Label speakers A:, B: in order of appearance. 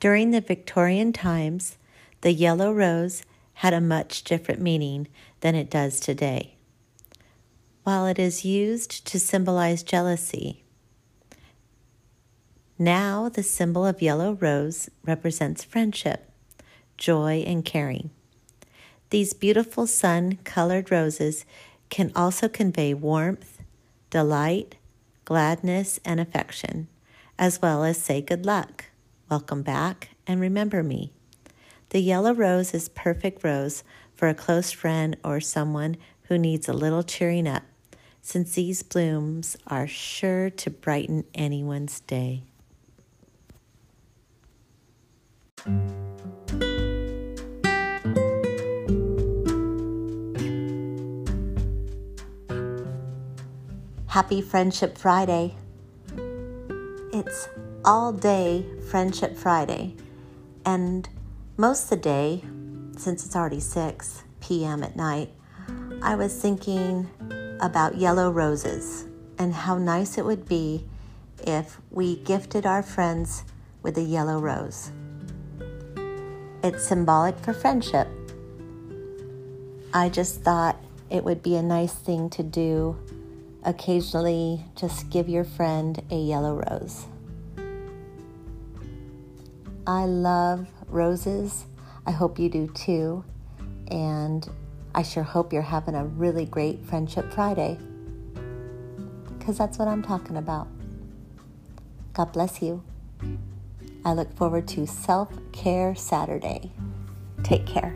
A: During the Victorian times, the yellow rose had a much different meaning than it does today. While it is used to symbolize jealousy, now the symbol of yellow rose represents friendship, joy, and caring. These beautiful sun colored roses can also convey warmth, delight, gladness, and affection, as well as say good luck, welcome back, and remember me. The yellow rose is perfect rose for a close friend or someone who needs a little cheering up, since these blooms are sure to brighten anyone's day. Happy Friendship Friday. It's all day Friendship Friday, and most of the day, since it's already 6 p.m. at night, I was thinking about yellow roses and how nice it would be if we gifted our friends with a yellow rose. It's symbolic for friendship. I just thought it would be a nice thing to do occasionally, just give your friend a yellow rose. I love roses. I hope you do too. And I sure hope you're having a really great Friendship Friday. Because that's what I'm talking about. God bless you. I look forward to Self Care Saturday. Take care.